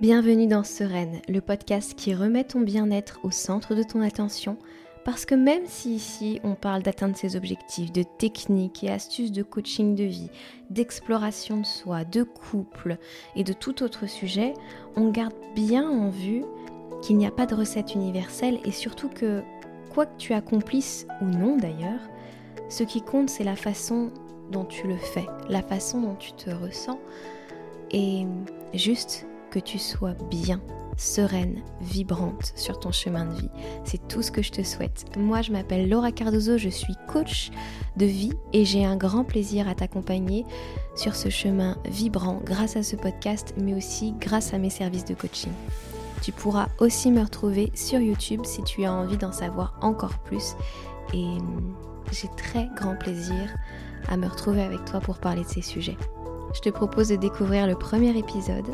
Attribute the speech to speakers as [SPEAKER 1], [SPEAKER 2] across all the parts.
[SPEAKER 1] Bienvenue dans Sereine, le podcast qui remet ton bien-être au centre de ton attention. Parce que même si ici on parle d'atteindre ses objectifs, de techniques et astuces de coaching de vie, d'exploration de soi, de couple et de tout autre sujet, on garde bien en vue qu'il n'y a pas de recette universelle et surtout que, quoi que tu accomplisses ou non d'ailleurs, ce qui compte c'est la façon dont tu le fais, la façon dont tu te ressens et juste que tu sois bien, sereine, vibrante sur ton chemin de vie. C'est tout ce que je te souhaite. Moi, je m'appelle Laura Cardozo, je suis coach de vie et j'ai un grand plaisir à t'accompagner sur ce chemin vibrant grâce à ce podcast, mais aussi grâce à mes services de coaching. Tu pourras aussi me retrouver sur YouTube si tu as envie d'en savoir encore plus. Et j'ai très grand plaisir à me retrouver avec toi pour parler de ces sujets. Je te propose de découvrir le premier épisode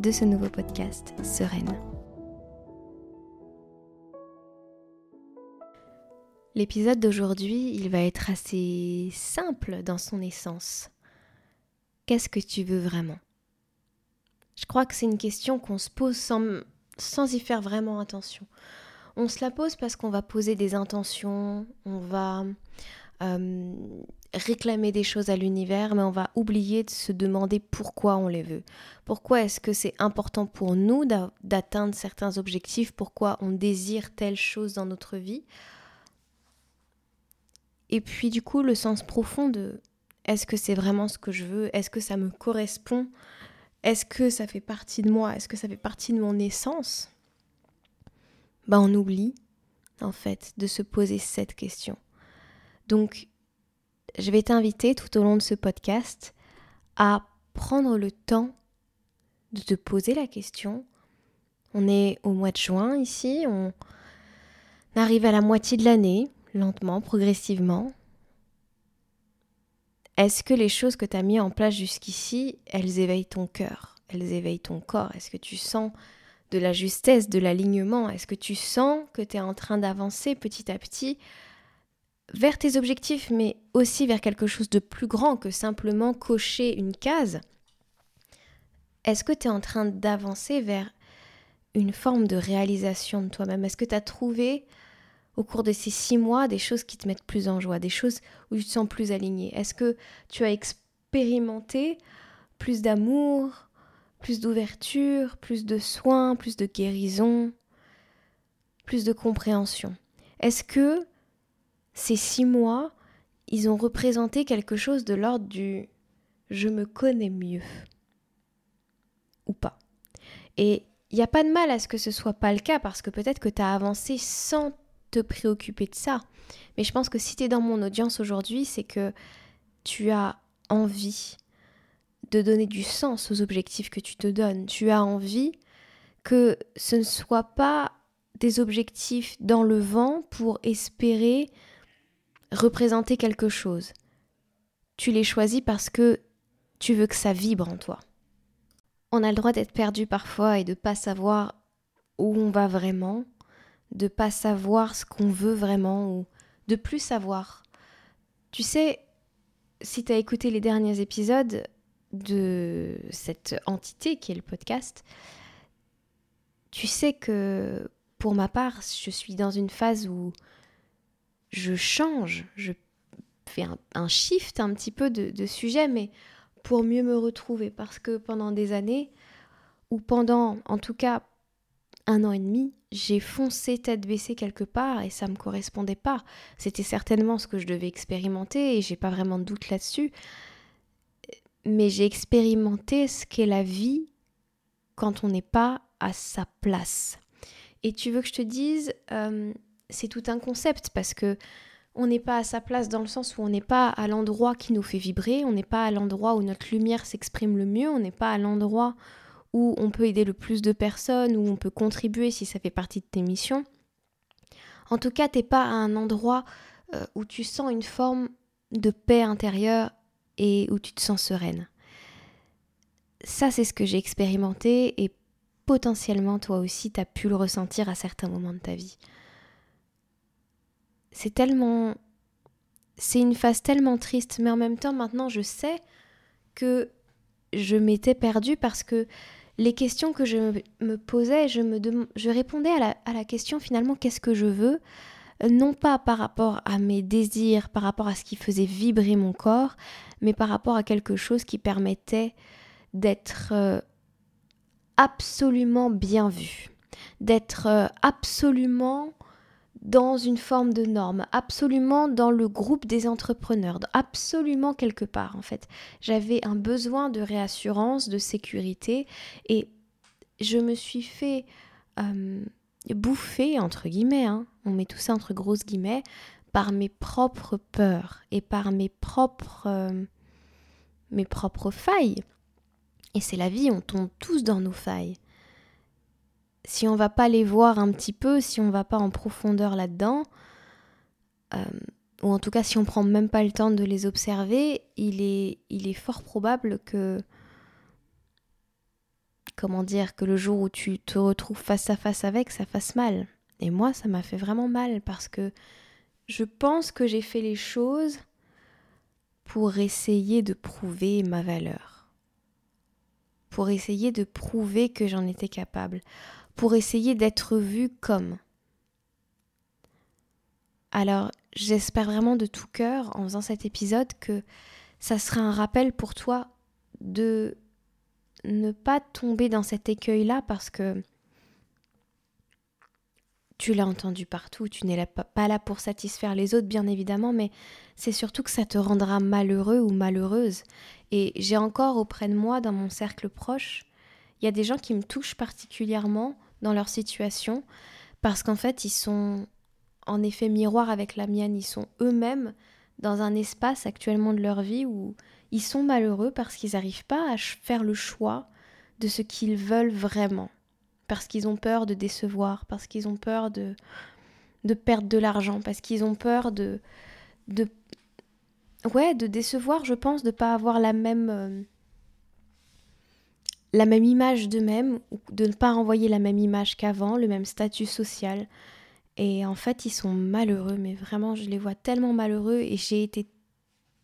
[SPEAKER 1] de ce nouveau podcast Sereine. L'épisode d'aujourd'hui, il va être assez simple dans son essence. Qu'est-ce que tu veux vraiment? Je crois que c'est une question qu'on se pose sans, y faire vraiment attention. On se la pose parce qu'on va poser des intentions, on va euh, réclamer des choses à l'univers, mais on va oublier de se demander pourquoi on les veut. Pourquoi est-ce que c'est important pour nous d'atteindre certains objectifs? Pourquoi on désire telle chose dans notre vie? Et puis du coup, le sens profond de est-ce que c'est vraiment ce que je veux? Est-ce que ça me correspond? Est-ce que ça fait partie de moi? Est-ce que ça fait partie de mon essence? Ben on oublie en fait de se poser cette question. Donc, je vais t'inviter tout au long de ce podcast à prendre le temps de te poser la question. On est au mois de juin ici, on arrive à la moitié de l'année, lentement, progressivement. Est-ce que les choses que tu as mises en place jusqu'ici, elles éveillent ton cœur, elles éveillent ton corps? Est-ce que tu sens de la justesse, de l'alignement? Est-ce que tu sens que tu es en train d'avancer petit à petit vers tes objectifs, mais aussi vers quelque chose de plus grand que simplement cocher une case, est-ce que tu es en train d'avancer vers une forme de réalisation de toi-même? Est-ce que tu as trouvé au cours de ces six mois des choses qui te mettent plus en joie, des choses où tu te sens plus aligné Est-ce que tu as expérimenté plus d'amour, plus d'ouverture, plus de soins, plus de guérison, plus de compréhension? Est-ce que ces six mois, ils ont représenté quelque chose de l'ordre du je me connais mieux ou pas. Et il n'y a pas de mal à ce que ce soit pas le cas parce que peut-être que tu as avancé sans te préoccuper de ça. Mais je pense que si tu es dans mon audience aujourd'hui, c'est que tu as envie de donner du sens aux objectifs que tu te donnes. Tu as envie que ce ne soit pas des objectifs dans le vent pour espérer représenter quelque chose. Tu les choisis parce que tu veux que ça vibre en toi. On a le droit d'être perdu parfois et de pas savoir où on va vraiment, de pas savoir ce qu'on veut vraiment ou de plus savoir. Tu sais, si tu as écouté les derniers épisodes de cette entité qui est le podcast, tu sais que pour ma part, je suis dans une phase où je change, je fais un, shift un petit peu de, sujet, mais pour mieux me retrouver. Parce que pendant des années, ou pendant en tout cas un an et demi, j'ai foncé tête baissée quelque part et ça ne me correspondait pas. C'était certainement ce que je devais expérimenter et j'ai pas vraiment de doute là-dessus. Mais j'ai expérimenté ce qu'est la vie quand on n'est pas à sa place. Et tu veux que je te dise, euh, c'est tout un concept parce que on n'est pas à sa place dans le sens où on n'est pas à l'endroit qui nous fait vibrer, on n'est pas à l'endroit où notre lumière s'exprime le mieux, on n'est pas à l'endroit où on peut aider le plus de personnes, où on peut contribuer si ça fait partie de tes missions. En tout cas, t'es pas à un endroit euh, où tu sens une forme de paix intérieure et où tu te sens sereine. Ça, c'est ce que j'ai expérimenté et potentiellement toi aussi, tu as pu le ressentir à certains moments de ta vie c'est tellement... C'est une phase tellement triste, mais en même temps, maintenant, je sais que je m'étais perdue parce que les questions que je me posais, je, me je répondais à la, question finalement qu'est-ce que je veux? Non pas par rapport à mes désirs, par rapport à ce qui faisait vibrer mon corps, mais par rapport à quelque chose qui permettait d'être euh, absolument bien vu, d'être euh, absolument dans une forme de norme, absolument dans le groupe des entrepreneurs, absolument quelque part en fait. J'avais un besoin de réassurance, de sécurité et je me suis fait bouffer, entre guillemets, hein, on met tout ça entre grosses guillemets, par mes propres peurs et par mes propres, mes propres failles. Et c'est la vie, on tombe tous dans nos failles si on va pas les voir un petit peu, si on va pas en profondeur là-dedans, euh, ou en tout cas si on prend même pas le temps de les observer, il est, il est fort probable que comment dire que le jour où tu te retrouves face à face avec, ça fasse mal. Et moi, ça m'a fait vraiment mal parce que je pense que j'ai fait les choses pour essayer de prouver ma valeur. Pour essayer de prouver que j'en étais capable pour essayer d'être vu comme. Alors, j'espère vraiment de tout cœur en faisant cet épisode que ça sera un rappel pour toi de ne pas tomber dans cet écueil-là parce que tu l'as entendu partout, tu n'es pas là pour satisfaire les autres, bien évidemment, mais c'est surtout que ça te rendra malheureux ou malheureuse. Et j'ai encore auprès de moi, dans mon cercle proche, il y a des gens qui me touchent particulièrement dans leur situation parce qu'en fait, ils sont en effet miroir avec la mienne. Ils sont eux-mêmes dans un espace actuellement de leur vie où ils sont malheureux parce qu'ils n'arrivent pas à faire le choix de ce qu'ils veulent vraiment. Parce qu'ils ont peur de décevoir, parce qu'ils ont peur de, de perdre de l'argent, parce qu'ils ont peur de, de. Ouais, de décevoir, je pense, de ne pas avoir la même. La même image d'eux-mêmes, de ne pas renvoyer la même image qu'avant, le même statut social. Et en fait, ils sont malheureux, mais vraiment, je les vois tellement malheureux et j'ai été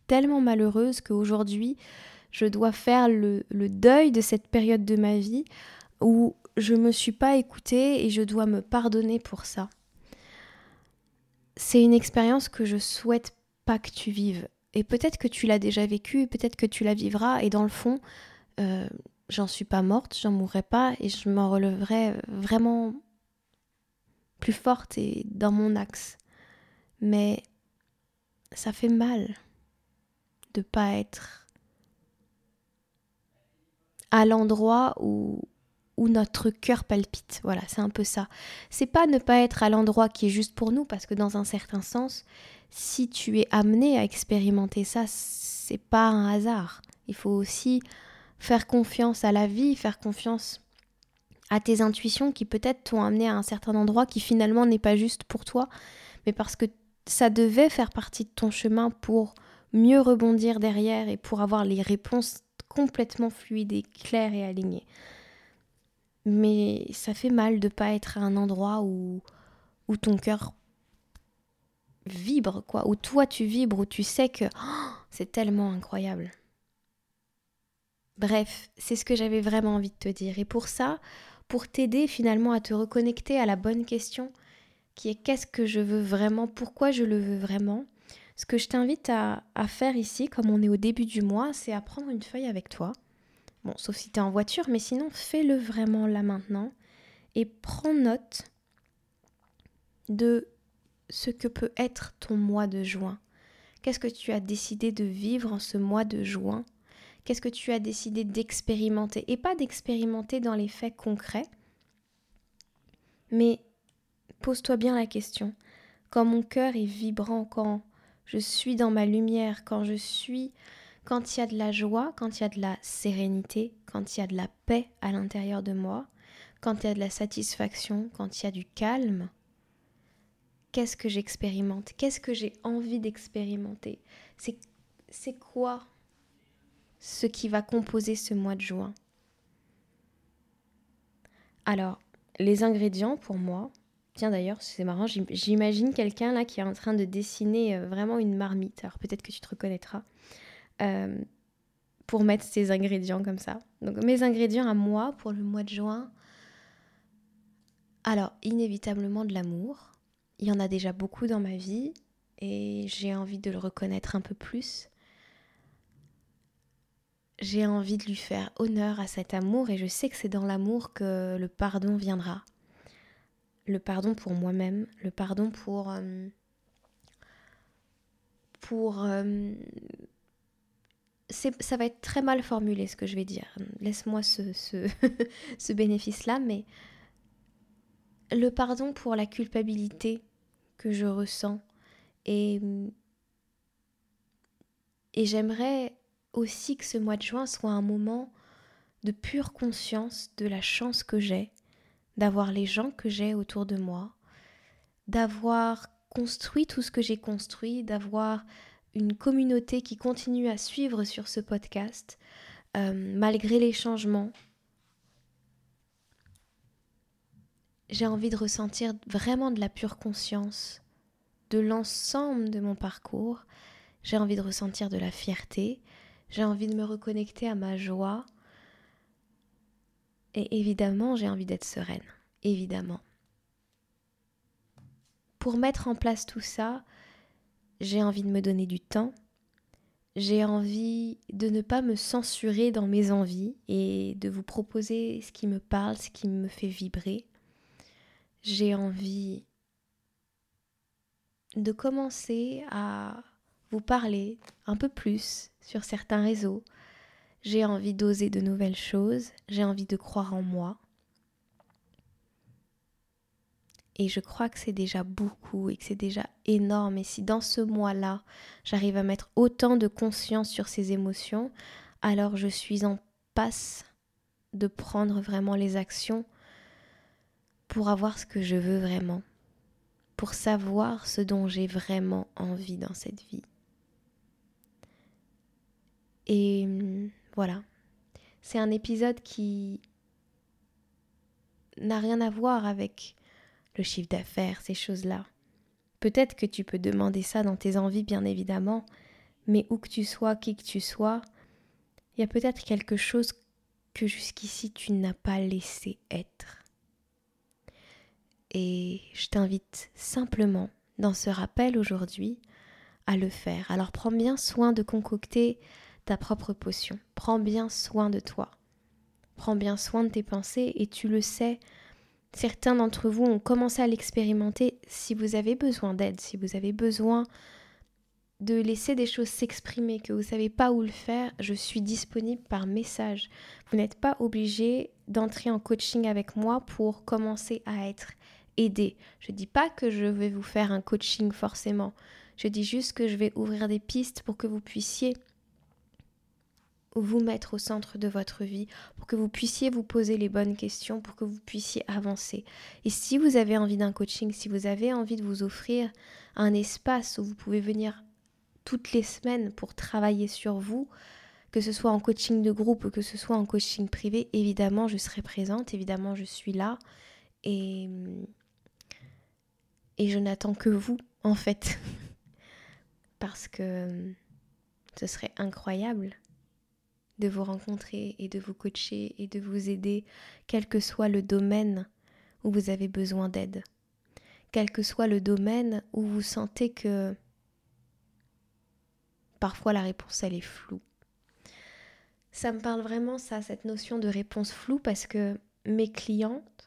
[SPEAKER 1] tellement malheureuse qu'aujourd'hui, je dois faire le, deuil de cette période de ma vie où je ne me suis pas écoutée et je dois me pardonner pour ça. C'est une expérience que je souhaite pas que tu vives. Et peut-être que tu l'as déjà vécue, peut-être que tu la vivras, et dans le fond, euh, j'en suis pas morte, j'en mourrai pas et je m'en releverai vraiment plus forte et dans mon axe. Mais ça fait mal de pas être à l'endroit où, où notre cœur palpite. Voilà, c'est un peu ça. C'est pas ne pas être à l'endroit qui est juste pour nous, parce que dans un certain sens, si tu es amené à expérimenter ça, c'est pas un hasard. Il faut aussi faire confiance à la vie, faire confiance à tes intuitions qui peut-être t'ont amené à un certain endroit qui finalement n'est pas juste pour toi, mais parce que ça devait faire partie de ton chemin pour mieux rebondir derrière et pour avoir les réponses complètement fluides et claires et alignées. Mais ça fait mal de pas être à un endroit où, où ton cœur vibre, quoi, où toi tu vibres, où tu sais que oh, c'est tellement incroyable. Bref, c'est ce que j'avais vraiment envie de te dire. Et pour ça, pour t'aider finalement à te reconnecter à la bonne question, qui est qu'est-ce que je veux vraiment, pourquoi je le veux vraiment, ce que je t'invite à, faire ici, comme on est au début du mois, c'est à prendre une feuille avec toi. Bon, sauf si tu es en voiture, mais sinon fais-le vraiment là maintenant et prends note de ce que peut être ton mois de juin. Qu'est-ce que tu as décidé de vivre en ce mois de juin Qu'est-ce que tu as décidé d'expérimenter? Et pas d'expérimenter dans les faits concrets, mais pose-toi bien la question. Quand mon cœur est vibrant, quand je suis dans ma lumière, quand je suis, quand il y a de la joie, quand il y a de la sérénité, quand il y a de la paix à l'intérieur de moi, quand il y a de la satisfaction, quand il y a du calme, qu'est-ce que j'expérimente? Qu'est-ce que j'ai envie d'expérimenter? C'est quoi ce qui va composer ce mois de juin. Alors, les ingrédients pour moi, tiens d'ailleurs, c'est marrant, j'imagine quelqu'un là qui est en train de dessiner euh, vraiment une marmite. Alors peut-être que tu te reconnaîtras. Euh, pour mettre ces ingrédients comme ça. Donc mes ingrédients à moi pour le mois de juin. Alors, inévitablement de l'amour. Il y en a déjà beaucoup dans ma vie et j'ai envie de le reconnaître un peu plus. J'ai envie de lui faire honneur à cet amour et je sais que c'est dans l'amour que le pardon viendra. Le pardon pour moi-même, le pardon pour... Euh, pour... Euh, ça va être très mal formulé ce que je vais dire. Laisse-moi ce, ce, ce bénéfice-là, mais le pardon pour la culpabilité que je ressens et, et j'aimerais aussi que ce mois de juin soit un moment de pure conscience de la chance que j'ai d'avoir les gens que j'ai autour de moi, d'avoir construit tout ce que j'ai construit, d'avoir une communauté qui continue à suivre sur ce podcast, euh, malgré les changements. J'ai envie de ressentir vraiment de la pure conscience de l'ensemble de mon parcours. J'ai envie de ressentir de la fierté. J'ai envie de me reconnecter à ma joie. Et évidemment, j'ai envie d'être sereine. Évidemment. Pour mettre en place tout ça, j'ai envie de me donner du temps. J'ai envie de ne pas me censurer dans mes envies et de vous proposer ce qui me parle, ce qui me fait vibrer. J'ai envie de commencer à vous parler un peu plus sur certains réseaux. J'ai envie d'oser de nouvelles choses, j'ai envie de croire en moi. Et je crois que c'est déjà beaucoup et que c'est déjà énorme. Et si dans ce mois-là, j'arrive à mettre autant de conscience sur ces émotions, alors je suis en passe de prendre vraiment les actions pour avoir ce que je veux vraiment pour savoir ce dont j'ai vraiment envie dans cette vie. Et hum, voilà, c'est un épisode qui n'a rien à voir avec le chiffre d'affaires, ces choses-là. Peut-être que tu peux demander ça dans tes envies, bien évidemment, mais où que tu sois, qui que tu sois, il y a peut-être quelque chose que jusqu'ici tu n'as pas laissé être. Et je t'invite simplement dans ce rappel aujourd'hui à le faire. Alors prends bien soin de concocter ta propre potion. Prends bien soin de toi. Prends bien soin de tes pensées et tu le sais, certains d'entre vous ont commencé à l'expérimenter. Si vous avez besoin d'aide, si vous avez besoin de laisser des choses s'exprimer, que vous ne savez pas où le faire, je suis disponible par message. Vous n'êtes pas obligé d'entrer en coaching avec moi pour commencer à être aider. Je ne dis pas que je vais vous faire un coaching forcément. Je dis juste que je vais ouvrir des pistes pour que vous puissiez vous mettre au centre de votre vie, pour que vous puissiez vous poser les bonnes questions, pour que vous puissiez avancer. Et si vous avez envie d'un coaching, si vous avez envie de vous offrir un espace où vous pouvez venir toutes les semaines pour travailler sur vous, que ce soit en coaching de groupe ou que ce soit en coaching privé, évidemment je serai présente, évidemment je suis là. Et et je n'attends que vous, en fait. Parce que ce serait incroyable de vous rencontrer et de vous coacher et de vous aider, quel que soit le domaine où vous avez besoin d'aide. Quel que soit le domaine où vous sentez que parfois la réponse elle est floue. Ça me parle vraiment ça, cette notion de réponse floue, parce que mes clientes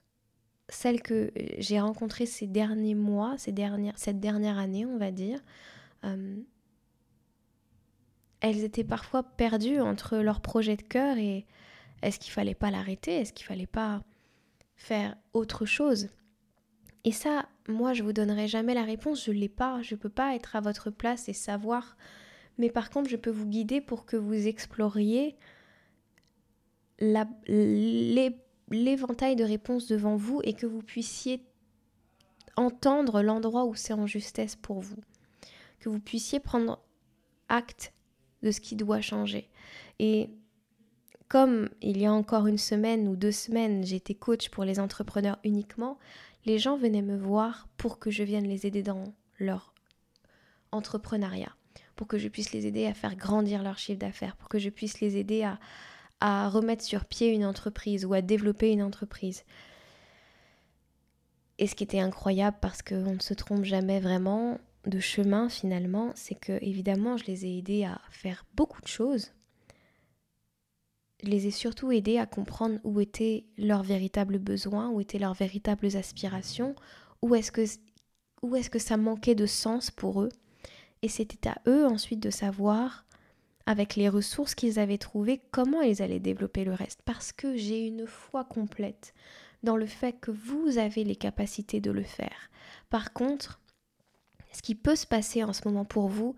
[SPEAKER 1] celles que j'ai rencontrées ces derniers mois, ces dernières, cette dernière année, on va dire, euh, elles étaient parfois perdues entre leur projet de cœur et est-ce qu'il fallait pas l'arrêter, est-ce qu'il fallait pas faire autre chose? Et ça, moi, je vous donnerai jamais la réponse, je l'ai pas, je peux pas être à votre place et savoir. Mais par contre, je peux vous guider pour que vous exploriez l'éventail de réponses devant vous et que vous puissiez entendre l'endroit où c'est en justesse pour vous. Que vous puissiez prendre acte de ce qui doit changer. Et comme il y a encore une semaine ou deux semaines, j'étais coach pour les entrepreneurs uniquement, les gens venaient me voir pour que je vienne les aider dans leur entrepreneuriat, pour que je puisse les aider à faire grandir leur chiffre d'affaires, pour que je puisse les aider à, à remettre sur pied une entreprise ou à développer une entreprise. Et ce qui était incroyable, parce qu'on ne se trompe jamais vraiment de chemin finalement, c'est que évidemment je les ai aidés à faire beaucoup de choses. Je les ai surtout aidés à comprendre où étaient leurs véritables besoins, où étaient leurs véritables aspirations, où est-ce que, où est-ce que ça manquait de sens pour eux. Et c'était à eux ensuite de savoir, avec les ressources qu'ils avaient trouvées, comment ils allaient développer le reste. Parce que j'ai une foi complète dans le fait que vous avez les capacités de le faire. Par contre, ce qui peut se passer en ce moment pour vous,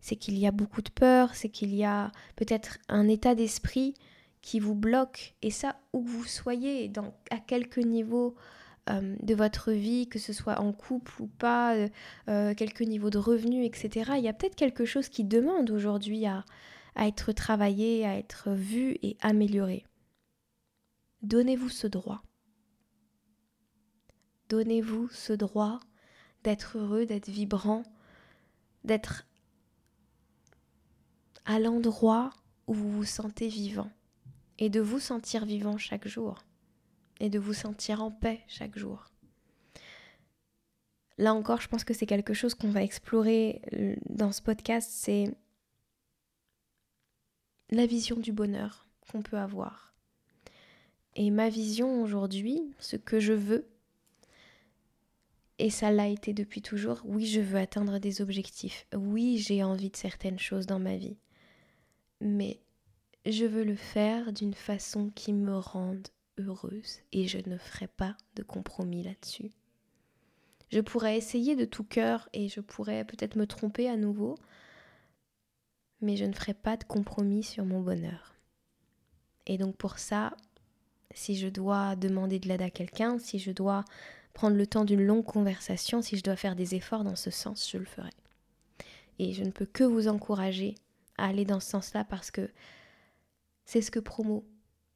[SPEAKER 1] c'est qu'il y a beaucoup de peur, c'est qu'il y a peut-être un état d'esprit qui vous bloque, et ça, où que vous soyez, à quelque niveau euh, de votre vie, que ce soit en couple ou pas, euh, euh, quelques niveaux de revenus, etc. Il y a peut-être quelque chose qui demande aujourd'hui à être travaillé, à être vu et amélioré. Donnez-vous ce droit. Donnez-vous ce droit d'être heureux, d'être vibrant, d'être à l'endroit où vous vous sentez vivant et de vous sentir vivant chaque jour et de vous sentir en paix chaque jour. Là encore, je pense que c'est quelque chose qu'on va explorer euh, dans ce podcast, c'est la vision du bonheur qu'on peut avoir. Et ma vision aujourd'hui, ce que je veux, et ça l'a été depuis toujours. Oui, je veux atteindre des objectifs. Oui, j'ai envie de certaines choses dans ma vie. Mais je veux le faire d'une façon qui me rende heureuse et je ne ferai pas de compromis là-dessus. Je pourrais essayer de tout cœur et je pourrais peut-être me tromper à nouveau, mais je ne ferai pas de compromis sur mon bonheur. Et donc pour ça, si je dois demander de l'aide à quelqu'un, si je dois prendre le temps d'une longue conversation, si je dois faire des efforts dans ce sens, je le ferai. Et je ne peux que vous encourager à aller dans ce sens-là parce que c'est ce que promeut,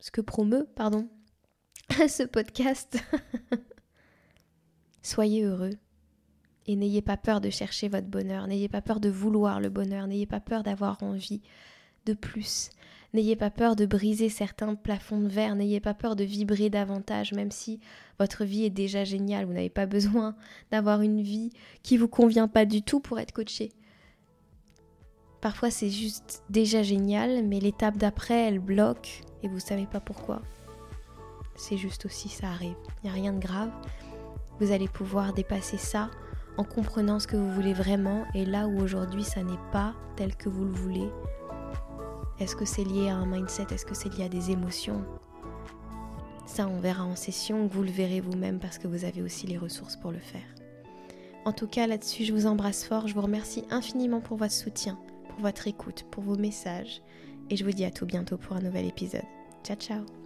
[SPEAKER 1] ce que promeut, pardon, ce podcast. Soyez heureux et n'ayez pas peur de chercher votre bonheur, n'ayez pas peur de vouloir le bonheur, n'ayez pas peur d'avoir envie de plus, N'ayez pas peur de briser certains plafonds de verre, n'ayez pas peur de vibrer davantage, même si votre vie est déjà géniale, vous n'avez pas besoin d'avoir une vie qui vous convient pas du tout pour être coaché. Parfois c'est juste déjà génial, mais l'étape d'après elle bloque et vous savez pas pourquoi. C'est juste aussi ça arrive, il n'y a rien de grave. Vous allez pouvoir dépasser ça en comprenant ce que vous voulez vraiment et là où aujourd'hui ça n'est pas tel que vous le voulez, est-ce que c'est lié à un mindset? Est-ce que c'est lié à des émotions? Ça, on verra en session, vous le verrez vous-même parce que vous avez aussi les ressources pour le faire. En tout cas, là-dessus, je vous embrasse fort, je vous remercie infiniment pour votre soutien, pour votre écoute, pour vos messages, et je vous dis à tout bientôt pour un nouvel épisode. Ciao ciao